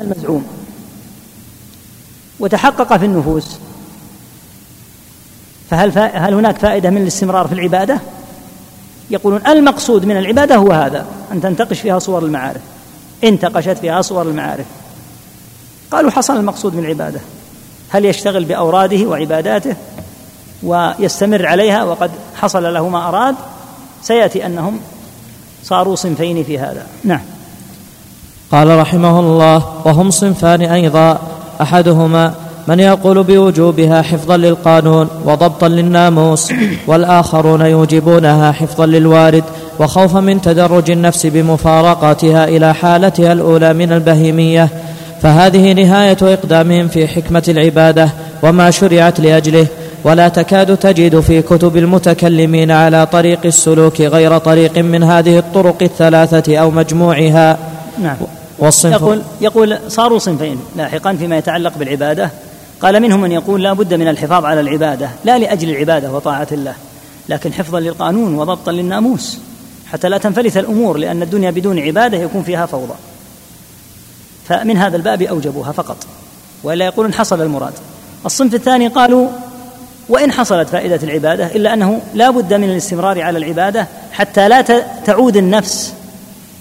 المزعوم. وتحقق في النفوس. فهل هل هناك فائدة من الاستمرار في العبادة؟ يقولون المقصود من العبادة هو هذا أن تنتقش فيها صور المعارف. انتقشت فيها صور المعارف. قالوا حصل المقصود من العبادة. هل يشتغل بأوراده وعباداته ويستمر عليها وقد حصل له ما أراد؟ سيأتي أنهم صاروا صنفين في هذا. نعم. قال رحمه الله وهم صنفان أيضا. أحدهما من يقول بوجوبها حفظا للقانون وضبطا للناموس والآخرون يوجبونها حفظا للوارد وخوفا من تدرج النفس بمفارقتها إلى حالتها الأولى من البهيمية. فهذه نهاية إقدامهم في حكمة العبادة وما شرعت لأجله ولا تكاد تجد في كتب المتكلمين على طريق السلوك غير طريق من هذه الطرق الثلاثة أو مجموعها. نعم. والصنف يقول يقول صاروا صنفين لاحقا فيما يتعلق بالعبادة. قال منهم من يقول لا بد من الحفاظ على العبادة لا لأجل العبادة وطاعة الله لكن حفظا للقانون وضبطا للناموس. حتى لا تنفلت الأمور لأن الدنيا بدون عبادة يكون فيها فوضى. فمن هذا الباب أوجبوها فقط. والا يقولون حصل المراد. الصنف الثاني قالوا وإن حصلت فائدة العبادة إلا أنه لا بد من الاستمرار على العبادة حتى لا تعود النفس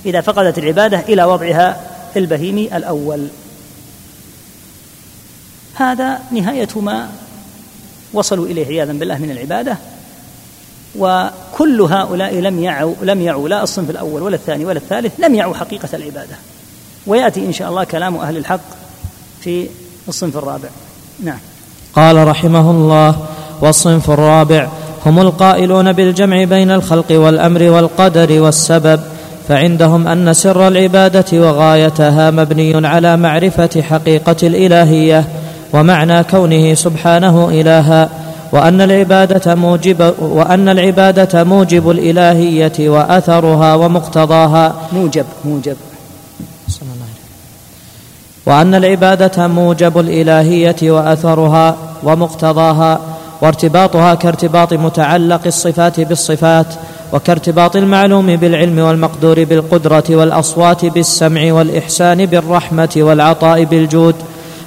إذا فقدت العبادة إلى وضعها البهيمي الأول. هذا نهايه ما وصلوا إليه عياذا بالله من العبادة. وكل هؤلاء لم يعوا لم يعوا لا الصنف الأول ولا الثاني ولا الثالث لم يعوا حقيقة العبادة. ويأتي إن شاء الله كلام أهل الحق في الصنف الرابع. نعم. قال رحمه الله والصنف الرابع هم القائلون بالجمع بين الخلق والأمر والقدر والسبب. فعندهم أن سر العبادة وغايتها مبني على معرفة حقيقة الإلهية ومعنى كونه سبحانه إلها وأن العبادة موجب وأن العبادة موجب الإلهية وأثرها ومقتضاها. موجب موجب. وأن العبادة موجب الإلهية وأثرها ومقتضاها وارتباطها كارتباط متعلق الصفات بالصفات وكارتباط المعلوم بالعلم والمقدور بالقدرة والأصوات بالسمع والإحسان بالرحمة والعطاء بالجود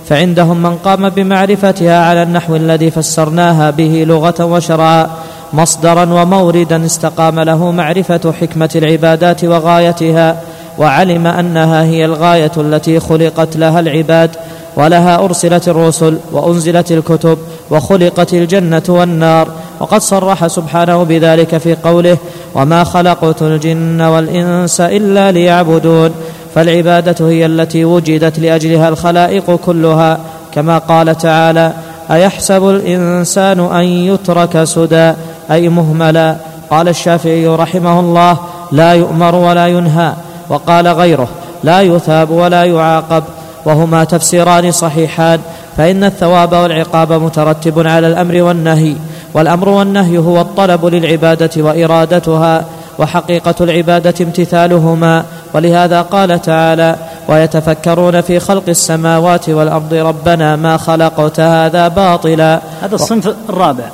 فعندهم من قام بمعرفتها على النحو الذي فسرناها به لغة وشرعا مصدرا وموردا استقام له معرفة حكمة العبادات وغايتها وعلم أنها هي الغاية التي خلقت لها العباد ولها أرسلت الرسل وأنزلت الكتب وخلقت الجنة والنار وقد صرح سبحانه بذلك في قوله وما خلقت الجن والانس الا ليعبدون فالعبادة هي التي وجدت لأجلها الخلائق كلها كما قال تعالى أيحسب الإنسان أن يترك سدى أي مهملا قال الشافعي رحمه الله لا يؤمر ولا ينهى وقال غيره لا يثاب ولا يعاقب وهما تفسيران صحيحان فإن الثواب والعقاب مترتب على الأمر والنهي والأمر والنهي هو الطلب للعبادة وإرادتها وحقيقة العبادة امتثالهما. ولهذا قال تعالى ويتفكرون في خلق السماوات والأرض ربنا ما خلقت هذا باطلا. هذا الصنف الرابع.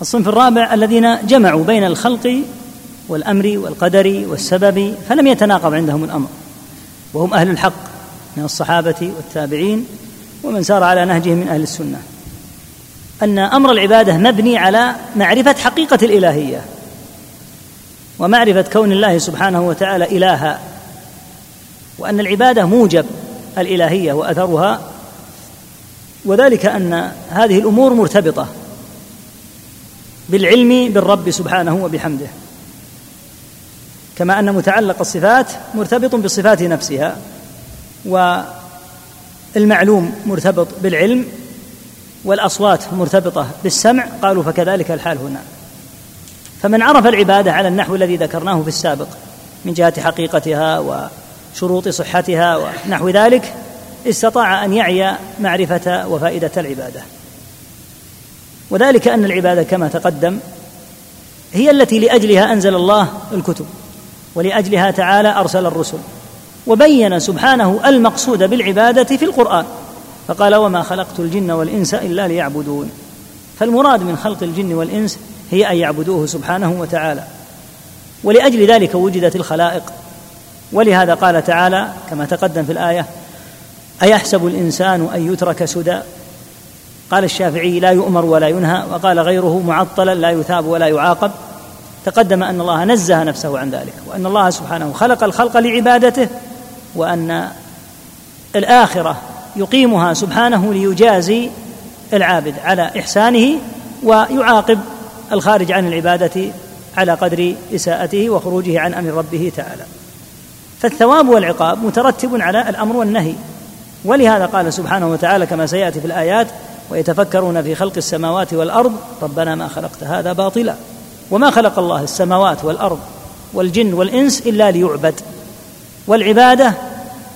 الصنف الرابع الذين جمعوا بين الخلق والأمر والقدر والسبب فلم يتناقض عندهم الأمر. وهم أهل الحق من الصحابة والتابعين ومن سار على نهجهم من أهل السنة. أن أمر العبادة مبني على معرفة حقيقة الإلهية ومعرفة كون الله سبحانه وتعالى إلها وأن العبادة موجب الإلهية وأثرها وذلك أن هذه الأمور مرتبطة بالعلم بالرب سبحانه وبحمده. كما أن متعلق الصفات مرتبط بالصفات نفسها والمعلوم مرتبط بالعلم والأصوات مرتبطة بالسمع قالوا فكذلك الحال هنا. فمن عرف العبادة على النحو الذي ذكرناه في السابق من جهة حقيقتها وشروط صحتها ونحو ذلك استطاع أن يعي معرفة وفائدة العبادة. وذلك أن العبادة كما تقدم هي التي لأجلها أنزل الله الكتب ولأجلها تعالى أرسل الرسل وبين سبحانه المقصود بالعبادة في القرآن. فقال وما خلقت الجن والإنس إلا ليعبدون. فالمراد من خلق الجن والإنس هي أن يعبدوه سبحانه وتعالى. ولأجل ذلك وجدت الخلائق. ولهذا قال تعالى كما تقدم في الآية أيحسب الإنسان أن يترك سدى؟ قال الشافعي لا يؤمر ولا ينهى. وقال غيره معطلا لا يثاب ولا يعاقب. تقدم أن الله نزه نفسه عن ذلك وأن الله سبحانه خلق الخلق لعبادته وأن الآخرة يقيمها سبحانه ليجازي العابد على إحسانه ويعاقب الخارج عن العبادة على قدر إساءته وخروجه عن أمر ربه تعالى. فالثواب والعقاب مترتب على الأمر والنهي. ولهذا قال سبحانه وتعالى كما سيأتي في الآيات ويتفكرون في خلق السماوات والأرض ربنا ما خلقت هذا باطلا. وما خلق الله السماوات والأرض والجن والإنس إلا ليعبد. والعبادة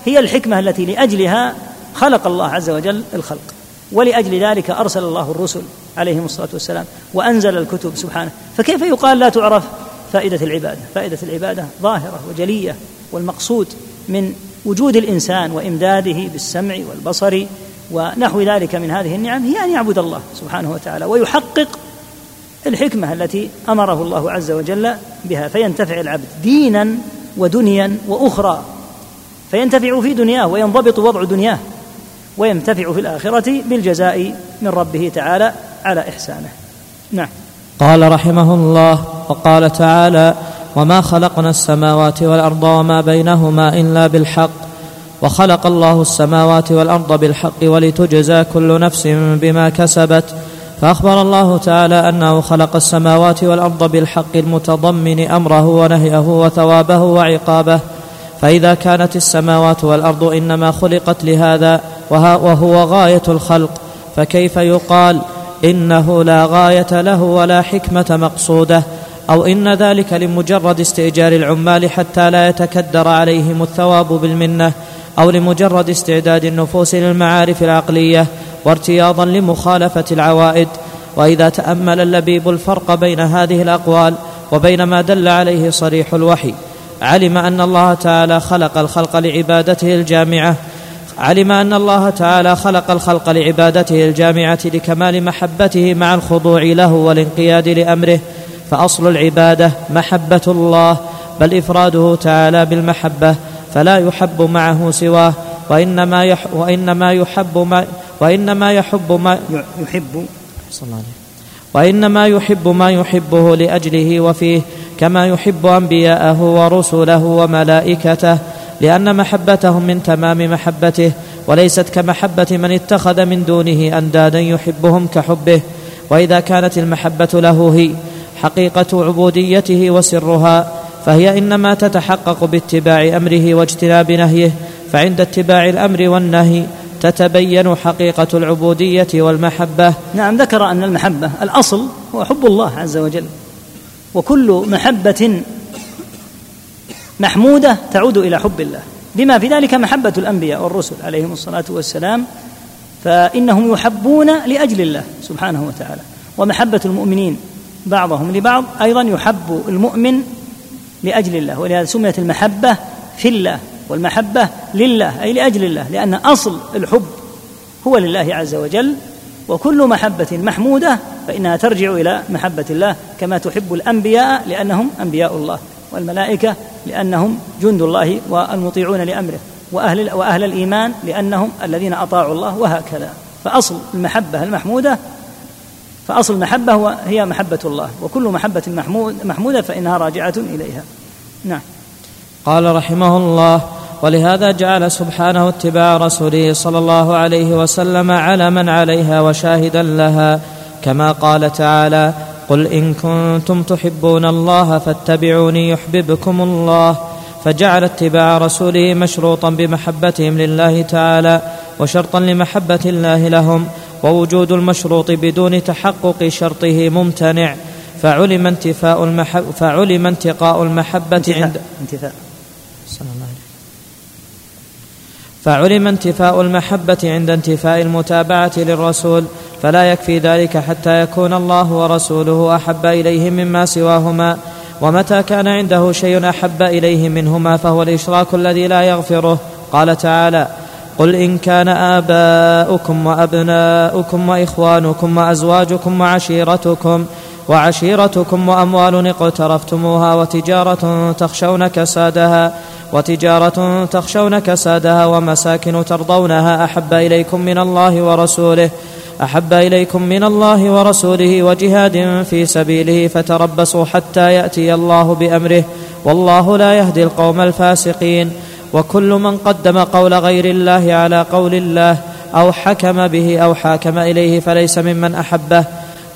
هي الحكمة التي لأجلها خلق الله عز وجل الخلق. ولأجل ذلك أرسل الله الرسل عليهم الصلاة والسلام وأنزل الكتب سبحانه. فكيف يقال لا تعرف فائدة العبادة؟ فائدة العبادة ظاهرة وجلية والمقصود من وجود الإنسان وإمداده بالسمع والبصر ونحو ذلك من هذه النعم هي أن يعبد الله سبحانه وتعالى ويحقق الحكمة التي أمره الله عز وجل بها. فينتفع العبد دينا ودنيا وأخرى فينتفع في دنياه وينضبط وضع دنياه. وينتفع في الآخرة بالجزاء من ربه تعالى على إحسانه. نعم. قال رحمه الله وقال تعالى وما خلقنا السماوات والأرض وما بينهما إلا بالحق وخلق الله السماوات والأرض بالحق ولتجزى كل نفس بما كسبت فأخبر الله تعالى أنه خلق السماوات والأرض بالحق المتضمن أمره ونهيه وثوابه وعقابه فإذا كانت السماوات والأرض إنما خلقت لهذا وهو غاية الخلق فكيف يقال إنه لا غاية له ولا حكمة مقصودة؟ أو إن ذلك لمجرد استئجار العمال حتى لا يتكدر عليهم الثواب بالمنة أو لمجرد استعداد النفوس للمعارف العقلية وارتياضا لمخالفة العوائد. وإذا تأمل اللبيب الفرق بين هذه الأقوال وبين ما دل عليه صريح الوحي علم أن الله تعالى خلق الخلق لعبادته الجامعة علم أن الله تعالى خلق الخلق لعبادته الجامعة لكمال محبته مع الخضوع له والانقياد لأمره فأصل العبادة محبة الله بل إفراده تعالى بالمحبة فلا يحب معه سواه وإنما يح وإنما يحب ما وإنما يحب ما يحب. صلى الله عليه وإنما يحب ما يحبه لأجله وفيه كما يحب أنبياءه ورسله وملائكته لأن محبتهم من تمام محبته وليست كمحبة من اتخذ من دونه أندادا يحبهم كحبه. وإذا كانت المحبة له هي حقيقة عبوديته وسرها فهي إنما تتحقق باتباع أمره واجتناب نهيه. فعند اتباع الأمر والنهي تتبين حقيقة العبودية والمحبة. نعم ذكر أن المحبة الأصل هو حب الله عز وجل. وكل محبة محمودة تعود إلى حب الله. بما في ذلك محبة الأنبياء والرسل عليهم الصلاة والسلام فإنهم يحبون لأجل الله سبحانه وتعالى. ومحبة المؤمنين بعضهم لبعض أيضا يحب المؤمن لأجل الله ولهذا سميت المحبة في الله والمحبة لله أي لأجل الله لأن أصل الحب هو لله عز وجل. وكل محبة محمودة فإنها ترجع إلى محبة الله كما تحب الأنبياء لأنهم أنبياء الله والملائكة لأنهم جند الله والمطيعون لأمره وأهل وأهل الإيمان لأنهم الذين أطاعوا الله وهكذا. فأصل المحبة المحمودة فأصل المحبة هي محبة الله وكل محبة محمود محمودة فإنها راجعة إليها. نعم. قال رحمه الله ولهذا جعل سبحانه اتباع رسوله صلى الله عليه وسلم علما عليها وشاهدا لها كما قال تعالى قل إن كنتم تحبون الله فاتبعوني يحببكم الله فجعل اتباع رسوله مشروطا بمحبتهم لله تعالى وشرطا لمحبة الله لهم ووجود المشروط بدون تحقق شرطه ممتنع فعلم انتفاء المحب فعلم انتقاء المحبة عند انتفاء. صلى الله عليه فعلم انتفاء المحبة عند انتفاء المتابعة للرسول فلا يكفي ذلك حتى يكون الله ورسوله أحب إليه مما سواهما. ومتى كان عنده شيء أحب إليه منهما فهو الإشراك الذي لا يغفره. قال تعالى قل إن كان آباؤكم وأبناؤكم وإخوانكم وأزواجكم وعشيرتكم وعشيرتكم وأموال اقترفتموها وتجارة تخشون كسادها وتجارة تخشون كسادها ومساكن ترضونها أحب إليكم من الله ورسوله. أحب إليكم من الله ورسوله وجهاد في سبيله فتربصوا حتى يأتي الله بأمره والله لا يهدي القوم الفاسقين وكل من قدم قول غير الله على قول الله أو حكم به أو حاكم إليه فليس ممن أحبه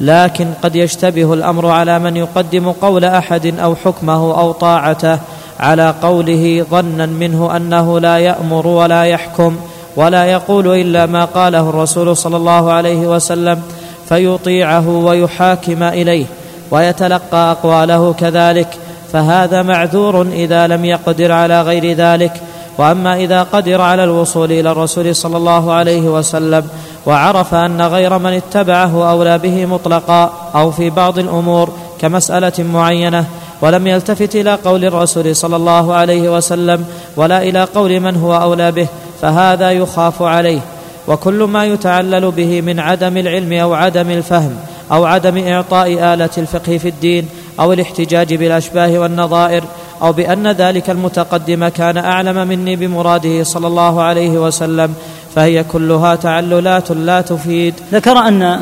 لكن قد يشتبه الأمر على من يقدم قول أحد أو حكمه أو طاعته على قوله ظنا منه أنه لا يأمر ولا يحكم ولا يقول إلا ما قاله الرسول صلى الله عليه وسلم فيطيعه ويحاكم إليه ويتلقى أقواله كذلك فهذا معذور إذا لم يقدر على غير ذلك. وأما إذا قدر على الوصول إلى الرسول صلى الله عليه وسلم وعرف أن غير من اتبعه أولى به مطلقا أو في بعض الأمور كمسألة معينة ولم يلتفت إلى قول الرسول صلى الله عليه وسلم ولا إلى قول من هو أولى به فهذا يخاف عليه. وكل ما يتعلل به من عدم العلم أو عدم الفهم أو عدم إعطاء آلة الفقه في الدين أو الاحتجاج بالأشباه والنظائر أو بأن ذلك المتقدم كان أعلم مني بمراده صلى الله عليه وسلم فهي كلها تعللات لا تفيد. ذكر أن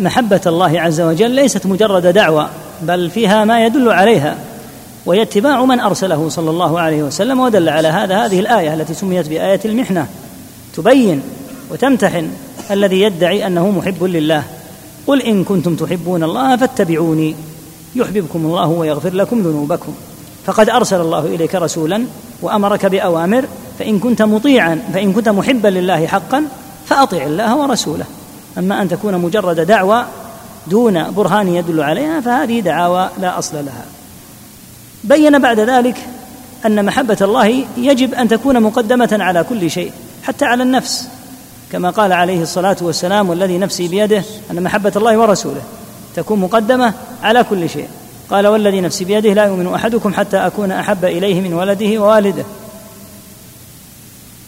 محبة الله عز وجل ليست مجرد دعوة بل فيها ما يدل عليها. وهي اتباع من أرسله صلى الله عليه وسلم ودل على هذا هذه الآية التي سميت بآية المحنة. تبين وتمتحن الذي يدعي أنه محب لله. قل إن كنتم تحبون الله فاتبعوني. يحببكم الله ويغفر لكم ذنوبكم. فقد أرسل الله إليك رسولا وأمرك بأوامر. فإن كنت مطيعا فإن كنت محبا لله حقا فأطع الله ورسوله. أما أن تكون مجرد دعوى دون برهان يدل عليها فهذه دعاوى لا أصل لها. بين بعد ذلك أن محبة الله يجب أن تكون مقدمة على كل شيء حتى على النفس. كما قال عليه الصلاة والسلام والذي نفسي بيده أن محبة الله ورسوله تكون مقدمة على كل شيء. قال والذي نفسي بيده لا يؤمن أحدكم حتى أكون أحب إليه من ولده ووالده.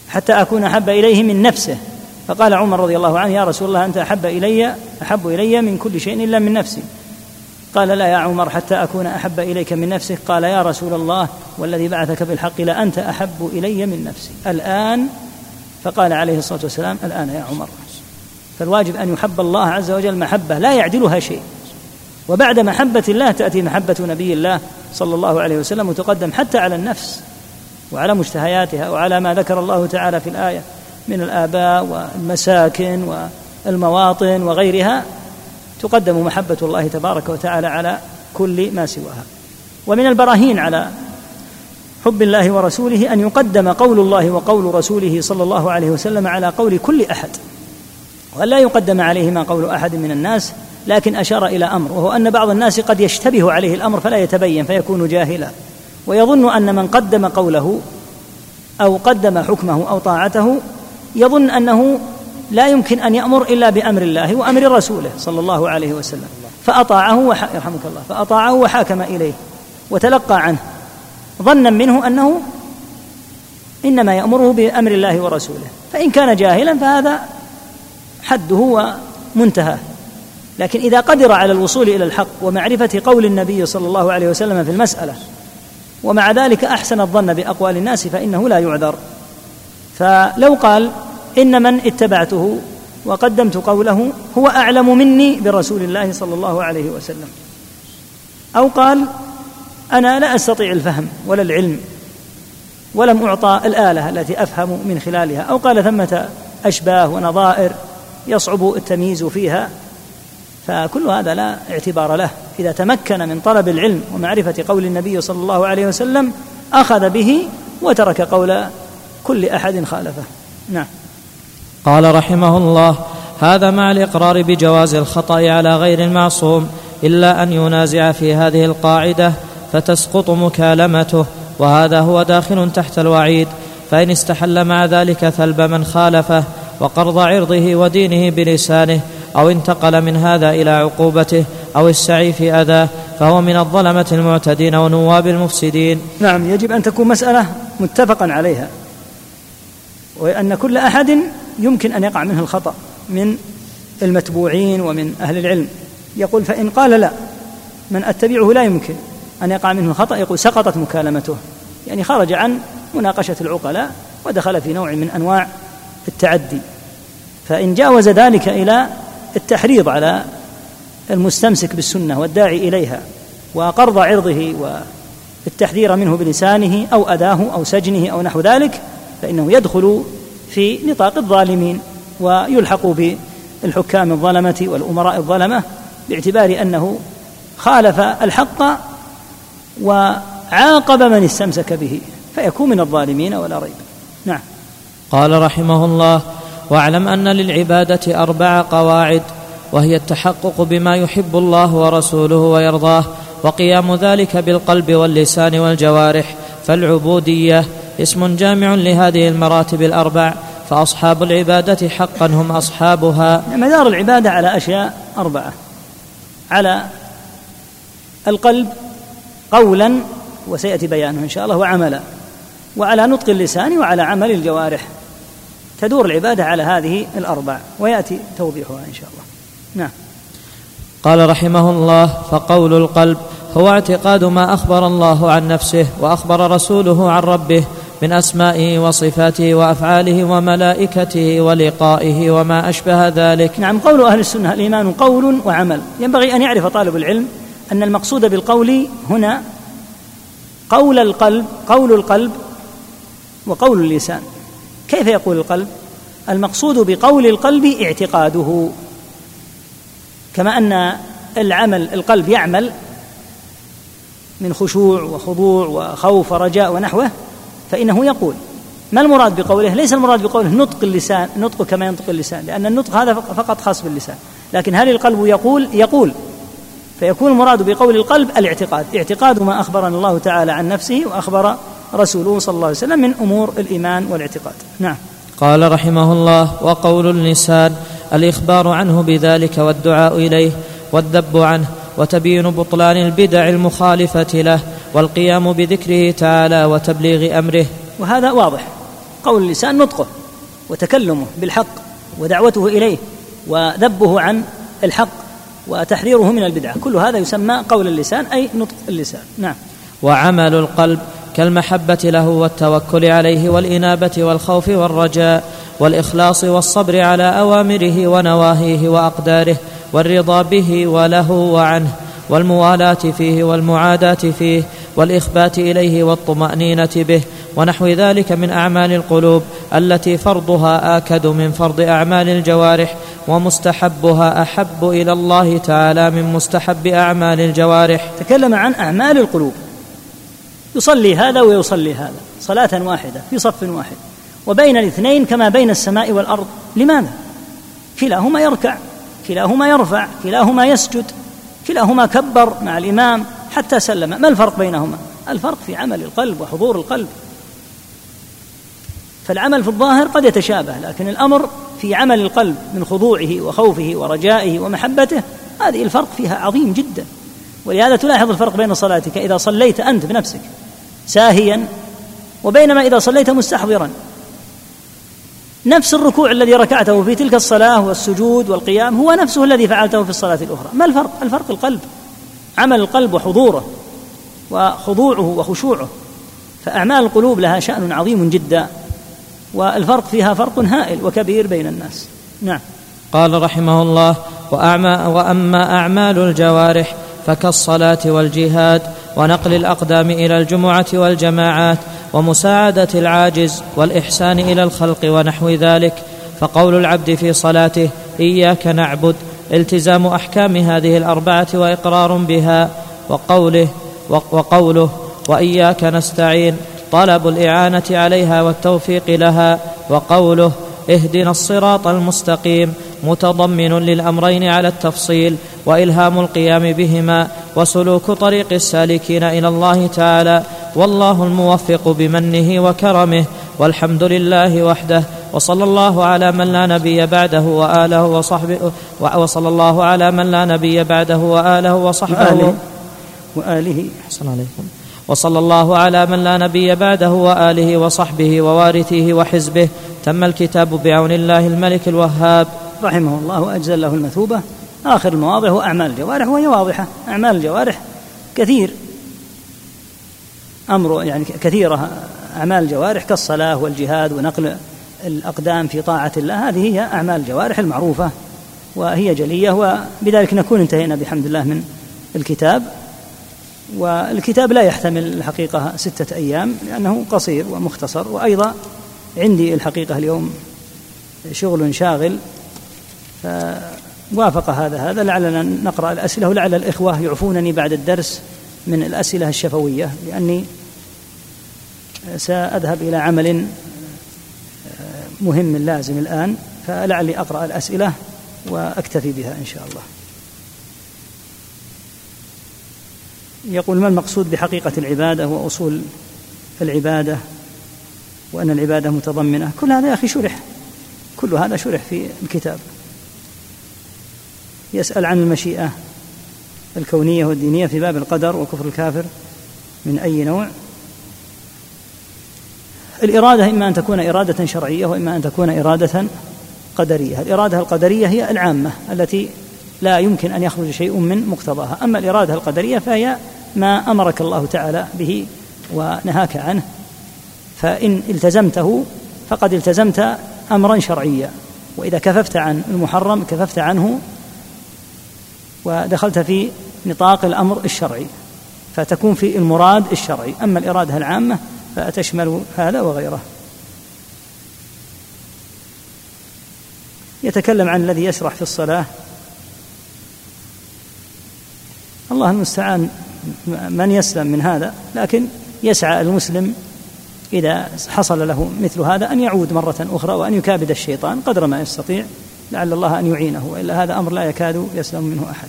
حتى أكون أحب إليه من نفسه. فقال عمر رضي الله عنه يا رسول الله أنت أحب إلي أحب إلي من كل شيء إلا من نفسي. قال لا يا عمر حتى أكون أحب إليك من نفسك. قال يا رسول الله والذي بعثك بالحق لانت أحب إلي من نفسي. الآن فقال عليه الصلاة والسلام الآن يا عمر. فالواجب أن يحب الله عز وجل محبة لا يعدلها شيء. وبعد محبة الله تأتي محبة نبي الله صلى الله عليه وسلم وتقدم حتى على النفس وعلى مشتهياتها وعلى ما ذكر الله تعالى في الآية من الآباء والمساكن والمواطن وغيرها. تقدم محبة الله تبارك وتعالى على كل ما سواها. ومن البراهين على حب الله ورسوله أن يقدم قول الله وقول رسوله صلى الله عليه وسلم على قول كل أحد وأن لا يقدم عليهما قول أحد من الناس لكن أشار إلى أمر وهو أن بعض الناس قد يشتبه عليه الأمر فلا يتبين فيكون جاهلا. ويظن أن من قدم قوله أو قدم حكمه أو طاعته يظن أنه لا يمكن أن يأمر إلا بأمر الله وأمر رسوله صلى الله عليه وسلم. فأطاعه وح... يرحمك الله. فأطاعه وحاكم إليه وتلقى عنه. ظنا منه أنه إنما يأمره بأمر الله ورسوله. فإن كان جاهلا فهذا حده ومنتهاه. لكن إذا قدر على الوصول إلى الحق ومعرفة قول النبي صلى الله عليه وسلم في المسألة ومع ذلك أحسن الظن بأقوال الناس فإنه لا يعذر. فلو قال إن من اتبعته وقدمت قوله هو أعلم مني برسول الله صلى الله عليه وسلم. أو قال أنا لا أستطيع الفهم ولا العلم ولم أعطى الآلة التي أفهم من خلالها. أو قال ثمة أشباه ونظائر يصعب التمييز فيها. فكل هذا لا اعتبار له. إذا تمكن من طلب العلم ومعرفة قول النبي صلى الله عليه وسلم أخذ به وترك قول كل أحد خالفه. نعم. قال رحمه الله هذا مع الإقرار بجواز الخطأ على غير المعصوم إلا أن ينازع في هذه القاعدة فتسقط مكالمته وهذا هو داخل تحت الوعيد فإن استحل مع ذلك ثلب من خالفه وقرض عرضه ودينه بلسانه أو انتقل من هذا إلى عقوبته أو السعي في أذاه فهو من الظلمة المعتدين ونواب المفسدين. نعم يجب أن تكون مسألة متفقا عليها وأن كل أحد يمكن أن يقع منه الخطأ من المتبوعين ومن أهل العلم. يقول فإن قال لا من أتبعه لا يمكن أن يقع منه الخطا يقول سقطت مكالمته. يعني خرج عن مناقشة العقلاء ودخل في نوع من أنواع التعدي. فإن جاوز ذلك إلى التحريض على المستمسك بالسنة والداعي إليها وقرض عرضه والتحذير منه بلسانه أو أداه أو سجنه أو نحو ذلك فإنه يدخل في نطاق الظالمين ويلحق بالحكام الظلمة والأمراء الظلمة باعتبار أنه خالف الحق وعاقب من استمسك به فيكون من الظالمين ولا ريب. نعم. قال رحمه الله واعلم أن للعبادة أربع قواعد وهي التحقق بما يحب الله ورسوله ويرضاه وقيام ذلك بالقلب واللسان والجوارح فالعبودية اسم جامع لهذه المراتب الأربع فأصحاب العبادة حقا هم أصحابها. مدار العبادة على أشياء أربعة. على القلب قولا وسيأتي بيانه إن شاء الله وعملا. وعلى نطق اللسان وعلى عمل الجوارح. تدور العبادة على هذه الأربع ويأتي توضيحها إن شاء الله. نعم. قال رحمه الله فقول القلب هو اعتقاد ما أخبر الله عن نفسه وأخبر رسوله عن ربه من أسمائه وصفاته وأفعاله وملائكته ولقائه وما أشبه ذلك. نعم قول أهل السنة الإيمان قول وعمل. ينبغي أن يعرف طالب العلم أن المقصود بالقول هنا قول القلب قول القلب وقول اللسان. كيف يقول القلب؟ المقصود بقول القلب اعتقاده. كما أن العمل القلب يعمل من خشوع وخضوع وخوف ورجاء ونحوه فإنه يقول ما المراد بقوله؟ ليس المراد بقوله نطق اللسان نطق كما ينطق اللسان لأن النطق هذا فقط خاص باللسان لكن هل القلب يقول؟ يقول. فيكون المراد بقول القلب الاعتقاد اعتقاد ما أخبرنا الله تعالى عن نفسه وأخبر رسوله صلى الله عليه وسلم من أمور الإيمان والاعتقاد. نعم. قال رحمه الله وقول اللسان الإخبار عنه بذلك والدعاء إليه والذب عنه وتبيين بطلان البدع المخالفة له والقيام بذكره تعالى وتبليغ أمره. وهذا واضح. قول اللسان نطقه وتكلمه بالحق ودعوته إليه وذبه عن الحق وتحذيره من البدعة. كل هذا يسمى قول اللسان أي نطق اللسان. نعم. وعمل القلب كالمحبة له والتوكل عليه والإنابة والخوف والرجاء والإخلاص والصبر على أوامره ونواهيه وأقداره والرضا به وله وعنه والموالاة فيه والمعاداة فيه والإخبات إليه والطمأنينة به ونحو ذلك من أعمال القلوب التي فرضها آكد من فرض أعمال الجوارح ومستحبها أحب إلى الله تعالى من مستحب أعمال الجوارح. تكلم عن أعمال القلوب. يصلي هذا ويصلي هذا صلاة واحدة في صف واحد. وبين الاثنين كما بين السماء والأرض لماذا؟ كلاهما يركع كلاهما يرفع كلاهما يسجد كلاهما كبر مع الإمام. حتى سلم. ما الفرق بينهما؟ الفرق في عمل القلب وحضور القلب. فالعمل في الظاهر قد يتشابه لكن الأمر في عمل القلب من خضوعه وخوفه ورجائه ومحبته هذه الفرق فيها عظيم جدا. ولهذا تلاحظ الفرق بين صلاتك إذا صليت أنت بنفسك ساهيا وبينما إذا صليت مستحضرا. نفس الركوع الذي ركعته في تلك الصلاة والسجود والقيام هو نفسه الذي فعلته في الصلاة الأخرى. ما الفرق؟ الفرق القلب. عمل القلب وحضوره وخضوعه وخشوعه فأعمال القلوب لها شأن عظيم جدا والفرق فيها فرق هائل وكبير بين الناس. نعم. قال رحمه الله وأعمى وأما أعمال الجوارح فكالصلاة والجهاد ونقل الأقدام إلى الجمعة والجماعات ومساعدة العاجز والإحسان إلى الخلق ونحو ذلك فقول العبد في صلاته إياك نعبد التزام أحكام هذه الأربعة وإقرار بها وقوله وقوله وإياك نستعين طلب الإعانة عليها والتوفيق لها وقوله اهدنا الصراط المستقيم متضمن للأمرين على التفصيل وإلهام القيام بهما وسلوك طريق السالكين إلى الله تعالى والله الموفق بمنه وكرمه والحمد لله وحده وصلى الله على من لا نبي بعده وآله وصحبه وصلى الله على من لا نبي بعده وآله وصحبه وآله, وآله. أحسن عليكم. وصلى الله على من لا نبي بعده وآله وصحبه ووارثه وحزبه. تم الكتاب بعون الله الملك الوهاب. رحمه الله واجزل له المثوبة. آخر المواضع هو أعمال الجوارح وهي واضحة. أعمال الجوارح كثير. أمر يعني كثيرة. أعمال الجوارح كالصلاة والجهاد ونقل الأقدام في طاعة الله هذه هي أعمال الجوارح المعروفة وهي جلية وبذلك نكون انتهينا بحمد الله من الكتاب. والكتاب لا يحتمل الحقيقة ستة أيام لأنه قصير ومختصر. وأيضا عندي الحقيقة اليوم شغل شاغل فوافق هذا هذا لعلنا نقرأ الأسئلة ولعل الإخوة يعفونني بعد الدرس من الأسئلة الشفوية لأني سأذهب إلى عمل مهم لازم الآن فلعلي أقرأ الأسئلة وأكتفي بها إن شاء الله. يقول ما المقصود بحقيقة العبادة وأصول العبادة؟ وأن العبادة متضمنة. كل هذا يا أخي شرح. كل هذا شرح في الكتاب. يسأل عن المشيئة الكونية والدينية في باب القدر وكفر الكافر من أي نوع؟ الإرادة إما أن تكون إرادة شرعية وإما أن تكون إرادة قدرية. الإرادة القدرية هي العامة التي لا يمكن أن يخرج شيء من مقتضاها. أما الإرادة القدرية فهي ما أمرك الله تعالى به ونهاك عنه. فإن التزمته فقد التزمت أمرا شرعيا. وإذا كففت عن المحرم كففت عنه ودخلت في نطاق الأمر الشرعي. فتكون في المراد الشرعي. أما الإرادة العامة فتشمل هذا وغيره. يتكلم عن الذي يسرح في الصلاة. الله المستعان من يسلم من هذا لكن يسعى المسلم إذا حصل له مثل هذا أن يعود مرة أخرى وأن يكابد الشيطان قدر ما يستطيع لعل الله أن يعينه وإلا هذا أمر لا يكاد يسلم منه أحد.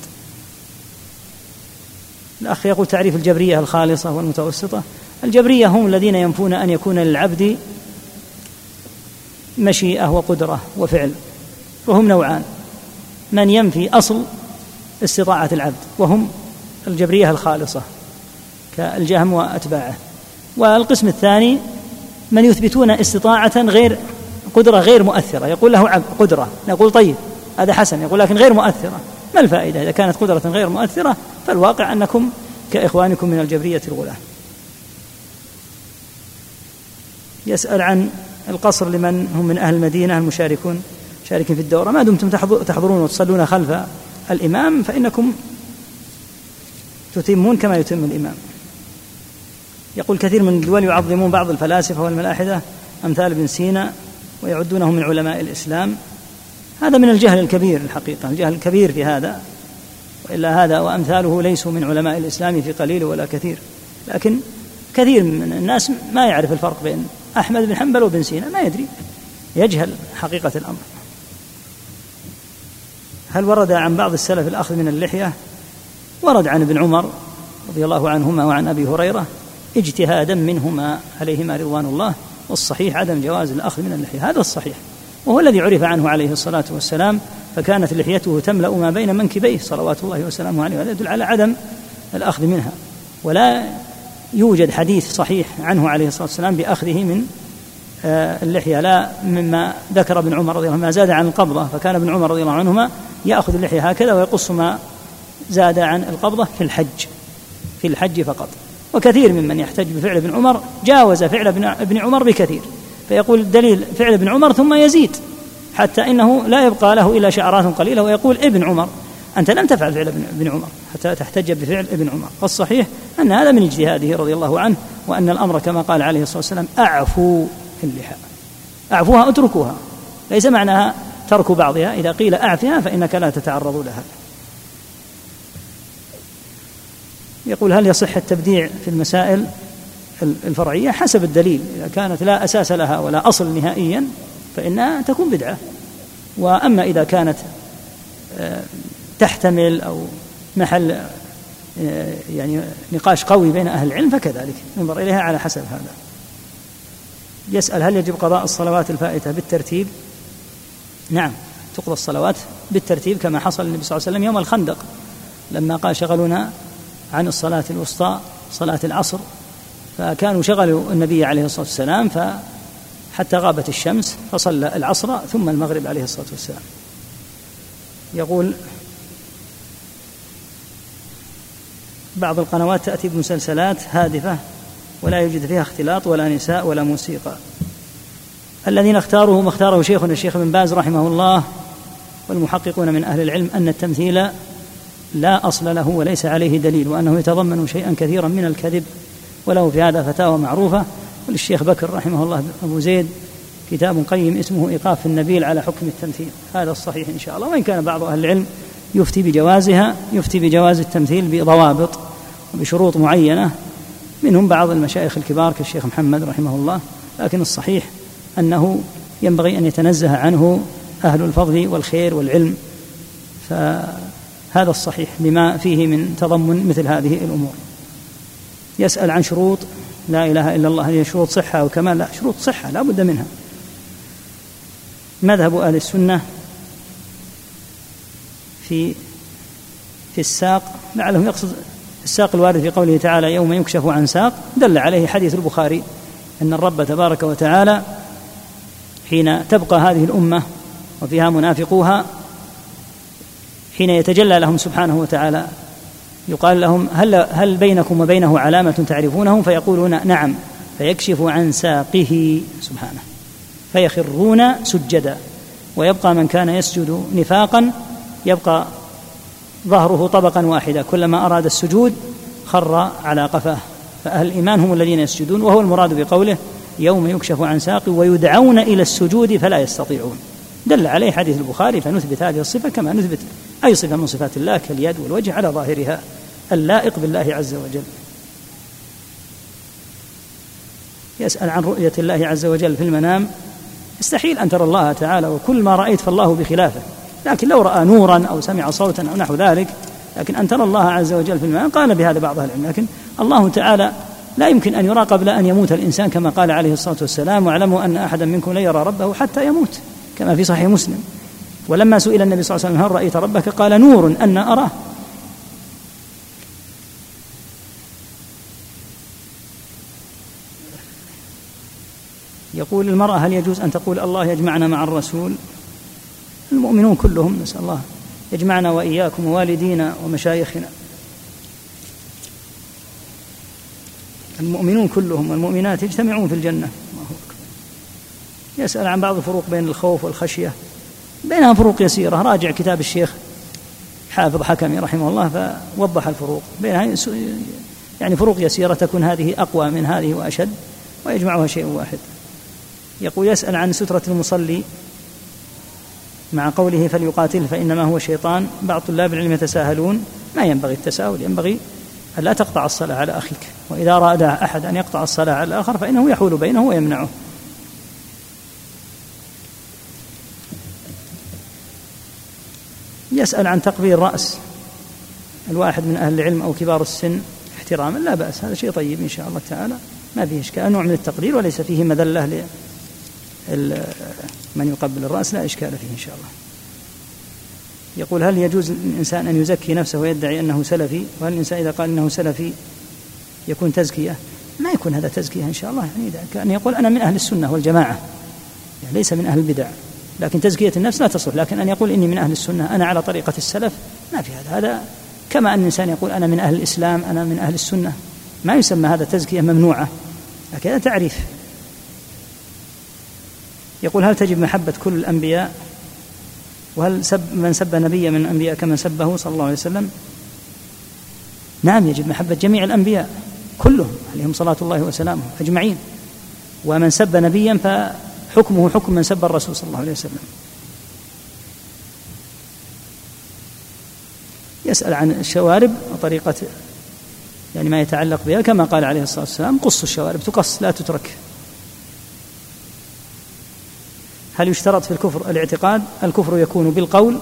الأخ يقول تعريف الجبرية الخالصة والمتوسطة. الجبرية هم الذين ينفون أن يكون للعبد مشيئة وقدرة وفعل وهم نوعان. من ينفي أصل استطاعة العبد وهم الجبرية الخالصة كالجهم وأتباعه. والقسم الثاني من يثبتون استطاعة غير قدرة غير مؤثرة. يقول له قدرة. نقول طيب هذا حسن. يقول لكن غير مؤثرة. ما الفائدة؟ إذا كانت قدرة غير مؤثرة فالواقع أنكم كإخوانكم من الجبرية الغلاة يسأل عن القصر لمن هم من أهل المدينة المشاركون شاركين في الدورة. ما دمتم تحضرون وتصلون خلف الإمام فإنكم تتمون كما يتم الإمام. يقول كثير من الدول يعظمون بعض الفلاسفة والملاحدة أمثال ابن سينا ويعدونه من علماء الإسلام. هذا من الجهل الكبير الحقيقة الجهل الكبير في هذا. وإلا هذا وأمثاله ليسوا من علماء الإسلام في قليل ولا كثير. لكن كثير من الناس ما يعرف الفرق بين أحمد بن حنبل وابن سينا ما يدري. يجهل حقيقة الأمر. هل ورد عن بعض السلف الأخذ من اللحية؟ ورد عن ابن عمر رضي الله عنهما وعن أبي هريرة اجتهادا منهما عليهما رضوان الله والصحيح عدم جواز الأخذ من اللحية. هذا الصحيح. وهو الذي عرف عنه عليه الصلاة والسلام فكانت لحيته تملأ ما بين منكبيه صلوات الله وسلامه عليه وهذا يدل على عدم الأخذ منها. ولا يوجد حديث صحيح عنه عليه الصلاة والسلام بأخذه من آه، اللحية لا مما ذكر ابن عمر رضي الله عنه ما زاد عن القبضة فكان ابن عمر رضي الله عنهما يأخذ اللحية هكذا ويقص ما زاد عن القبضة في الحج في الحج فقط. وكثير ممن يحتج بفعل ابن عمر جاوز فعل ابن عمر بكثير فيقول دليل فعل ابن عمر ثم يزيد حتى إنه لا يبقى له إلا شعرات قليلة ويقول ابن عمر أنت لم تفعل فعل ابن عمر. حتى تحتج بفعل ابن عمر. والصحيح أن هذا من اجتهاده رضي الله عنه وأن الأمر كما قال عليه الصلاة والسلام اعفوا في اللحى. أعفوها أتركوها. ليس معناها ترك بعضها. إذا قيل أعفها فإنك لا تتعرض لها. يقول هل يصح التبديع في المسائل الفرعية؟ حسب الدليل. إذا كانت لا أساس لها ولا أصل نهائيا فإنها تكون بدعة. وأما إذا كانت آه، تحتمل أو محل آه، يعني نقاش قوي بين أهل العلم فكذلك ينظر إليها على حسب هذا. يسأل هل يجب قضاء الصلوات الفائتة بالترتيب؟ نعم تقضى الصلوات بالترتيب كما حصل للنبي صلى الله عليه وسلم يوم الخندق لما قال شغلونا عن الصلاة الوسطى صلاة العصر فكانوا شغلوا النبي عليه الصلاة والسلام فحتى غابت الشمس فصلى العصر ثم المغرب عليه الصلاة والسلام. يقول بعض القنوات تأتي بمسلسلات هادفة ولا يوجد فيها اختلاط ولا نساء ولا موسيقى. الذين اختاروه ما اختاره شيخنا الشيخ ابن باز رحمه الله والمحققون من أهل العلم أن التمثيل لا أصل له وليس عليه دليل وأنه يتضمن شيئا كثيرا من الكذب وله في هذا فتاوى معروفة. وللشيخ بكر رحمه الله أبو زيد كتاب قيم اسمه إيقاف النبيل على حكم التمثيل. هذا الصحيح إن شاء الله. وإن كان بعض أهل العلم يفتي بجوازها يفتي بجواز التمثيل بضوابط وبشروط معينة منهم بعض المشايخ الكبار كالشيخ محمد رحمه الله لكن الصحيح أنه ينبغي أن يتنزه عنه أهل الفضل والخير والعلم. فهذا الصحيح لما فيه من تضمن مثل هذه الأمور. يسأل عن شروط لا إله إلا الله هي شروط صحة وكمال لا شروط صحة لا بد منها. مذهب أهل السنة في في الساق لعله يقصد الساق الوارد في قوله تعالى يوم يكشف عن ساق دل عليه حديث البخاري أن الرب تبارك وتعالى حين تبقى هذه الأمة وفيها منافقوها حين يتجلى لهم سبحانه وتعالى يقال لهم هل هل بينكم وبينه علامة تعرفونه فيقولون نعم فيكشف عن ساقه سبحانه فيخرون سجدا ويبقى من كان يسجد نفاقا يبقى ظهره طبقا واحدا. كلما أراد السجود خر على قفاه. فأهل الإيمان هم الذين يسجدون وهو المراد بقوله يوم يكشف عن ساق ويدعون إلى السجود فلا يستطيعون. دل عليه حديث البخاري فنثبت هذه الصفة كما نثبت أي صفة من صفات الله كاليد والوجه على ظاهرها اللائق بالله عز وجل. يسأل عن رؤية الله عز وجل في المنام. يستحيل أن ترى الله تعالى وكل ما رأيت فالله بخلافه. لكن لو رأى نورا أو سمع صوتا أو نحو ذلك لكن أن ترى الله عز وجل في المنام قال بهذا بعض أهل العلم. لكن الله تعالى لا يمكن أن يرى قبل أن يموت الإنسان كما قال عليه الصلاة والسلام واعلموا أن أحدا منكم لا يرى ربه حتى يموت كما في صحيح مسلم. ولما سئل النبي صلى الله عليه وسلم هل رأيت ربك؟ قال نور أن أراه. يقول المرأة هل يجوز أن تقول الله يجمعنا مع الرسول؟ المؤمنون كلهم نسأل الله يجمعنا وإياكم ووالدينا ومشايخنا. المؤمنون كلهم والمؤمنات يجتمعون في الجنة. الله أكبر. يسأل عن بعض الفروق بين الخوف والخشية. بينها فروق يسيرة. راجع كتاب الشيخ حافظ حكمي رحمه الله فوضح الفروق. بينها يعني فروق يسيرة تكون هذه أقوى من هذه وأشد ويجمعها شيء واحد. يقول يسأل عن سترة المصلي مع قوله فليقاتل فإنما هو شيطان. بعض طلاب العلم يتساهلون. ما ينبغي التساهل ينبغي ألا تقطع الصلاة على أخيك. وإذا أراد أحد أن يقطع الصلاة على الآخر فإنه يحول بينه ويمنعه. يسأل عن تقبيل رأس الواحد من أهل العلم أو كبار السن. احتراما لا بأس هذا شيء طيب إن شاء الله تعالى. ما فيه إشكال نوع من التقدير وليس فيه مذلة من يقبل الرأس لا إشكال فيه إن شاء الله. يقول هل يجوز للإنسان أن يزكي نفسه ويدعي أنه سلفي؟ وهل الإنسان إذا قال أنه سلفي يكون تزكية؟ ما يكون هذا تزكية إن شاء الله. يعني كان يقول أنا من أهل السنة والجماعة يعني ليس من أهل البدع. لكن تزكية النفس لا تصلح. لكن أن يقول إني من أهل السنة أنا على طريقة السلف ما في هذا. هذا كما أن الإنسان يقول أنا من أهل الإسلام أنا من أهل السنة. ما يسمى هذا تزكية ممنوعة. لكن هذا تعريف. يقول هل تجب محبة كل الأنبياء؟ وهل سب من سب نبيا من الأنبياء كمن سبه صلى الله عليه وسلم؟ نعم يجب محبة جميع الأنبياء كلهم عليهم صلاة الله وسلامه أجمعين. ومن سب نبيا فحكمه حكم من سب الرسول صلى الله عليه وسلم. يسأل عن الشوارب وطريقة يعني ما يتعلق بها كما قال عليه الصلاة والسلام قص الشوارب تقص لا تترك. هل يشترط في الكفر الاعتقاد؟ الكفر يكون بالقول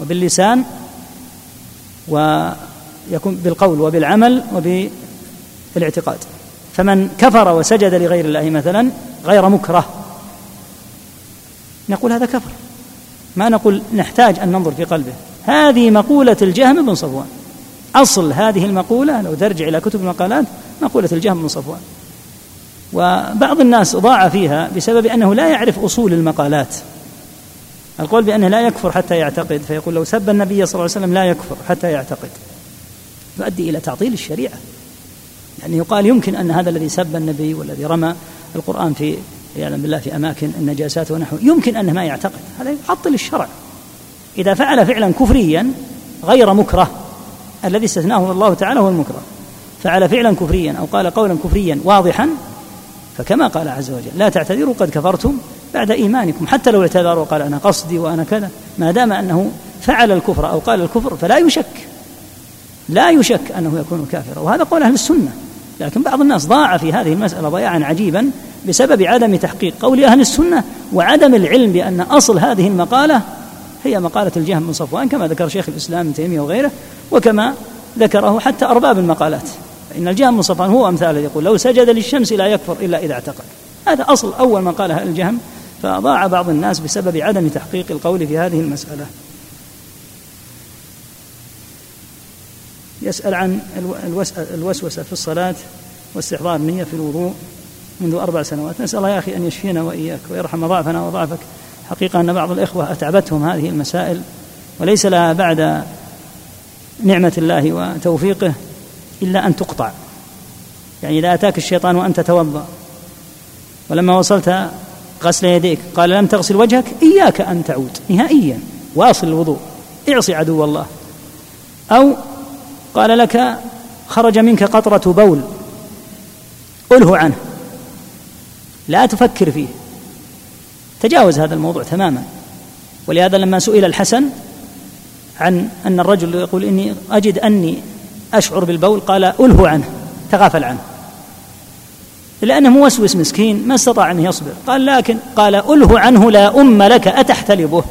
وباللسان ويكون بالقول وبالعمل وبالاعتقاد. فمن كفر وسجد لغير الله مثلا غير مكره نقول هذا كفر. ما نقول نحتاج أن ننظر في قلبه. هذه مقولة الجهم بن صفوان. أصل هذه المقولة لو ترجع إلى كتب المقالات مقولة الجهم بن صفوان. وبعض الناس ضاع فيها بسبب أنه لا يعرف أصول المقالات. القول بأنه لا يكفر حتى يعتقد فيقول لو سب النبي صلى الله عليه وسلم لا يكفر حتى يعتقد. يؤدي إلى تعطيل الشريعة. يعني يقال يمكن أن هذا الذي سب النبي والذي رمى القرآن في يعلم بالله في أماكن النجاسات ونحو يمكن أنه ما يعتقد. هذا يعطل الشرع. إذا فعل فعلا كفريا غير مكره الذي استثناه الله تعالى هو المكره. فعل فعلا كفريا أو قال قولا كفريا واضحا فكما قال عز وجل لا تعتذروا قد كفرتم بعد إيمانكم حتى لو اعتذر وقال أنا قصدي وأنا كذا ما دام أنه فعل الكفر أو قال الكفر فلا يشك لا يشك أنه يكون كافرا وهذا قول أهل السنة لكن بعض الناس ضاع في هذه المسألة ضياعا عجيبا بسبب عدم تحقيق قول أهل السنة وعدم العلم بأن أصل هذه المقالة هي مقالة الجهم بن صفوان كما ذكر شيخ الإسلام ابن تيمية وغيره وكما ذكره حتى أرباب المقالات. فإن الجهم بن صفوان هو أمثاله يقول لو سجد للشمس لا يكفر إلا إذا اعتقد. هذا أصل أول من قاله الجهم فضاع بعض الناس بسبب عدم تحقيق القول في هذه المسألة. يسأل عن الوسوسة في الصلاة واستحضار النية في الوضوء منذ أربع سنوات. نسأل الله يا أخي أن يشفينا وإياك ويرحم ضعفنا وضعفك. حقيقة أن بعض الإخوة أتعبتهم هذه المسائل وليس لها بعد نعمة الله وتوفيقه. إلا أن تقطع. يعني إذا أتاك الشيطان وأنت توضأ. ولما وصلت غسل يديك قال لم تغسل وجهك إياك أن تعود. نهائيا. واصل الوضوء. اعصي عدو الله. أو قال لك خرج منك قطرة بول. أله عنه. لا تفكر فيه. تجاوز هذا الموضوع تماما. ولهذا لما سئل الحسن عن أن الرجل يقول إني أجد أني أشعر بالبول قال أله عنه تغافل عنه. لأنه موسوس مسكين ما استطاع أن يصبر. قال لكن قال أله عنه لا أم لك أتحتلبه؟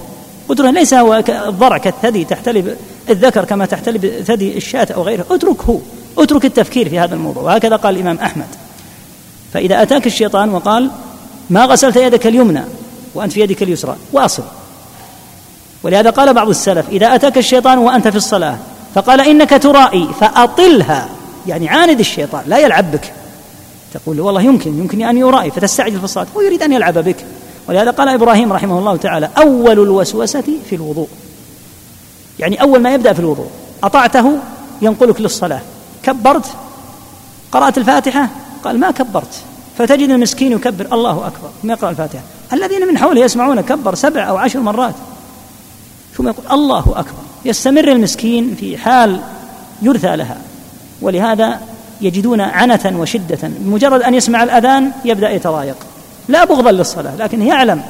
له ليس هو الضرع كالثدي تحتلب الذكر كما تحتلب ثدي الشاة أو غيره. أتركه أترك التفكير في هذا الموضوع. وهكذا قال الإمام أحمد. فإذا أتاك الشيطان وقال ما غسلت يدك اليمنى وأنت في يدك اليسرى؟ واصل. ولهذا قال بعض السلف إذا أتاك الشيطان وأنت في الصلاة فقال إنك ترائي فأطلها. يعني عاند الشيطان لا يلعب بك. تقول والله يمكن يمكن أن يرائي فتستعجل في الصلاة. هو يريد أن يلعب بك. ولهذا قال إبراهيم رحمه الله تعالى أول الوسوسة في الوضوء. يعني أول ما يبدأ في الوضوء أطعته ينقلك للصلاة. كبرت؟ قرأت الفاتحة؟ قال ما كبرت. فتجد المسكين يكبر. الله أكبر. ثم يقرأ الفاتحة؟ الذين من حوله يسمعون كبر سبع أو عشر مرات. ثم يقول الله أكبر. يستمر المسكين في حال يرثى لها ولهذا يجدون عنة وشدة بمجرد أن يسمع الأذان يبدأ يتضايق لا بغضا للصلاة لكن يعلم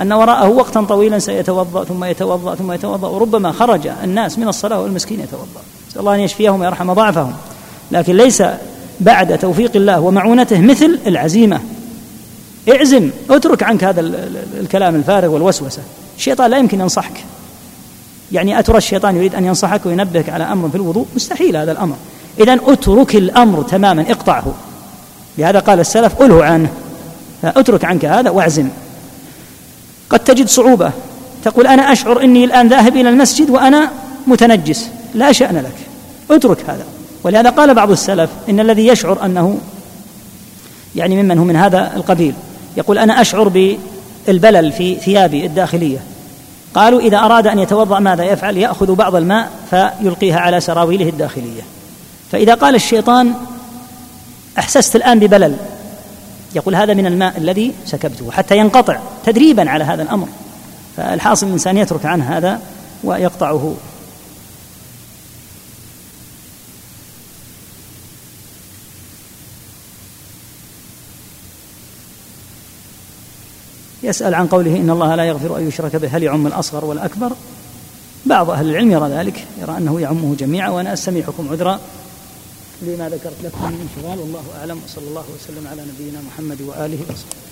أن وراءه وقتا طويلا سيتوضأ ثم يتوضأ ثم يتوضأ وربما خرج الناس من الصلاة والمسكين يتوضأ. نسأل الله أن يشفيهم ويرحم ضعفهم. لكن ليس بعد توفيق الله ومعونته مثل العزيمة. اعزم اترك عنك هذا الكلام الفارغ والوسوسة. الشيطان لا يمكن ينصحك. يعني أترى الشيطان يريد أن ينصحك وينبهك على أمر في الوضوء؟ مستحيل هذا الأمر. إذا اترك الأمر تماما اقطعه. لهذا قال السلف أله عنه. فأترك عنك هذا واعزم. قد تجد صعوبة. تقول أنا أشعر أني الآن ذاهب إلى المسجد وأنا متنجس. لا شأن لك. اترك هذا. ولهذا قال بعض السلف إن الذي يشعر أنه يعني ممن هو من هذا القبيل. يقول أنا أشعر بالبلل في ثيابي الداخلية. قالوا إذا أراد أن يتوضأ ماذا يفعل؟ يأخذ بعض الماء فيلقيها على سراويله الداخلية. فإذا قال الشيطان أحسست الآن ببلل يقول هذا من الماء الذي سكبته حتى ينقطع تدريبا على هذا الأمر. فالحاصل الإنسان يترك عنه هذا ويقطعه. يسأل عن قوله إن الله لا يغفر أن يشرك به هل يعم الأصغر والأكبر؟ بعض أهل العلم يرى ذلك يرى أنه يعمه جميعا وأنا أستميحكم عذرا لما ذكرت لكم من شغال والله أعلم وصلى الله وسلم على نبينا محمد وآله وصحبه.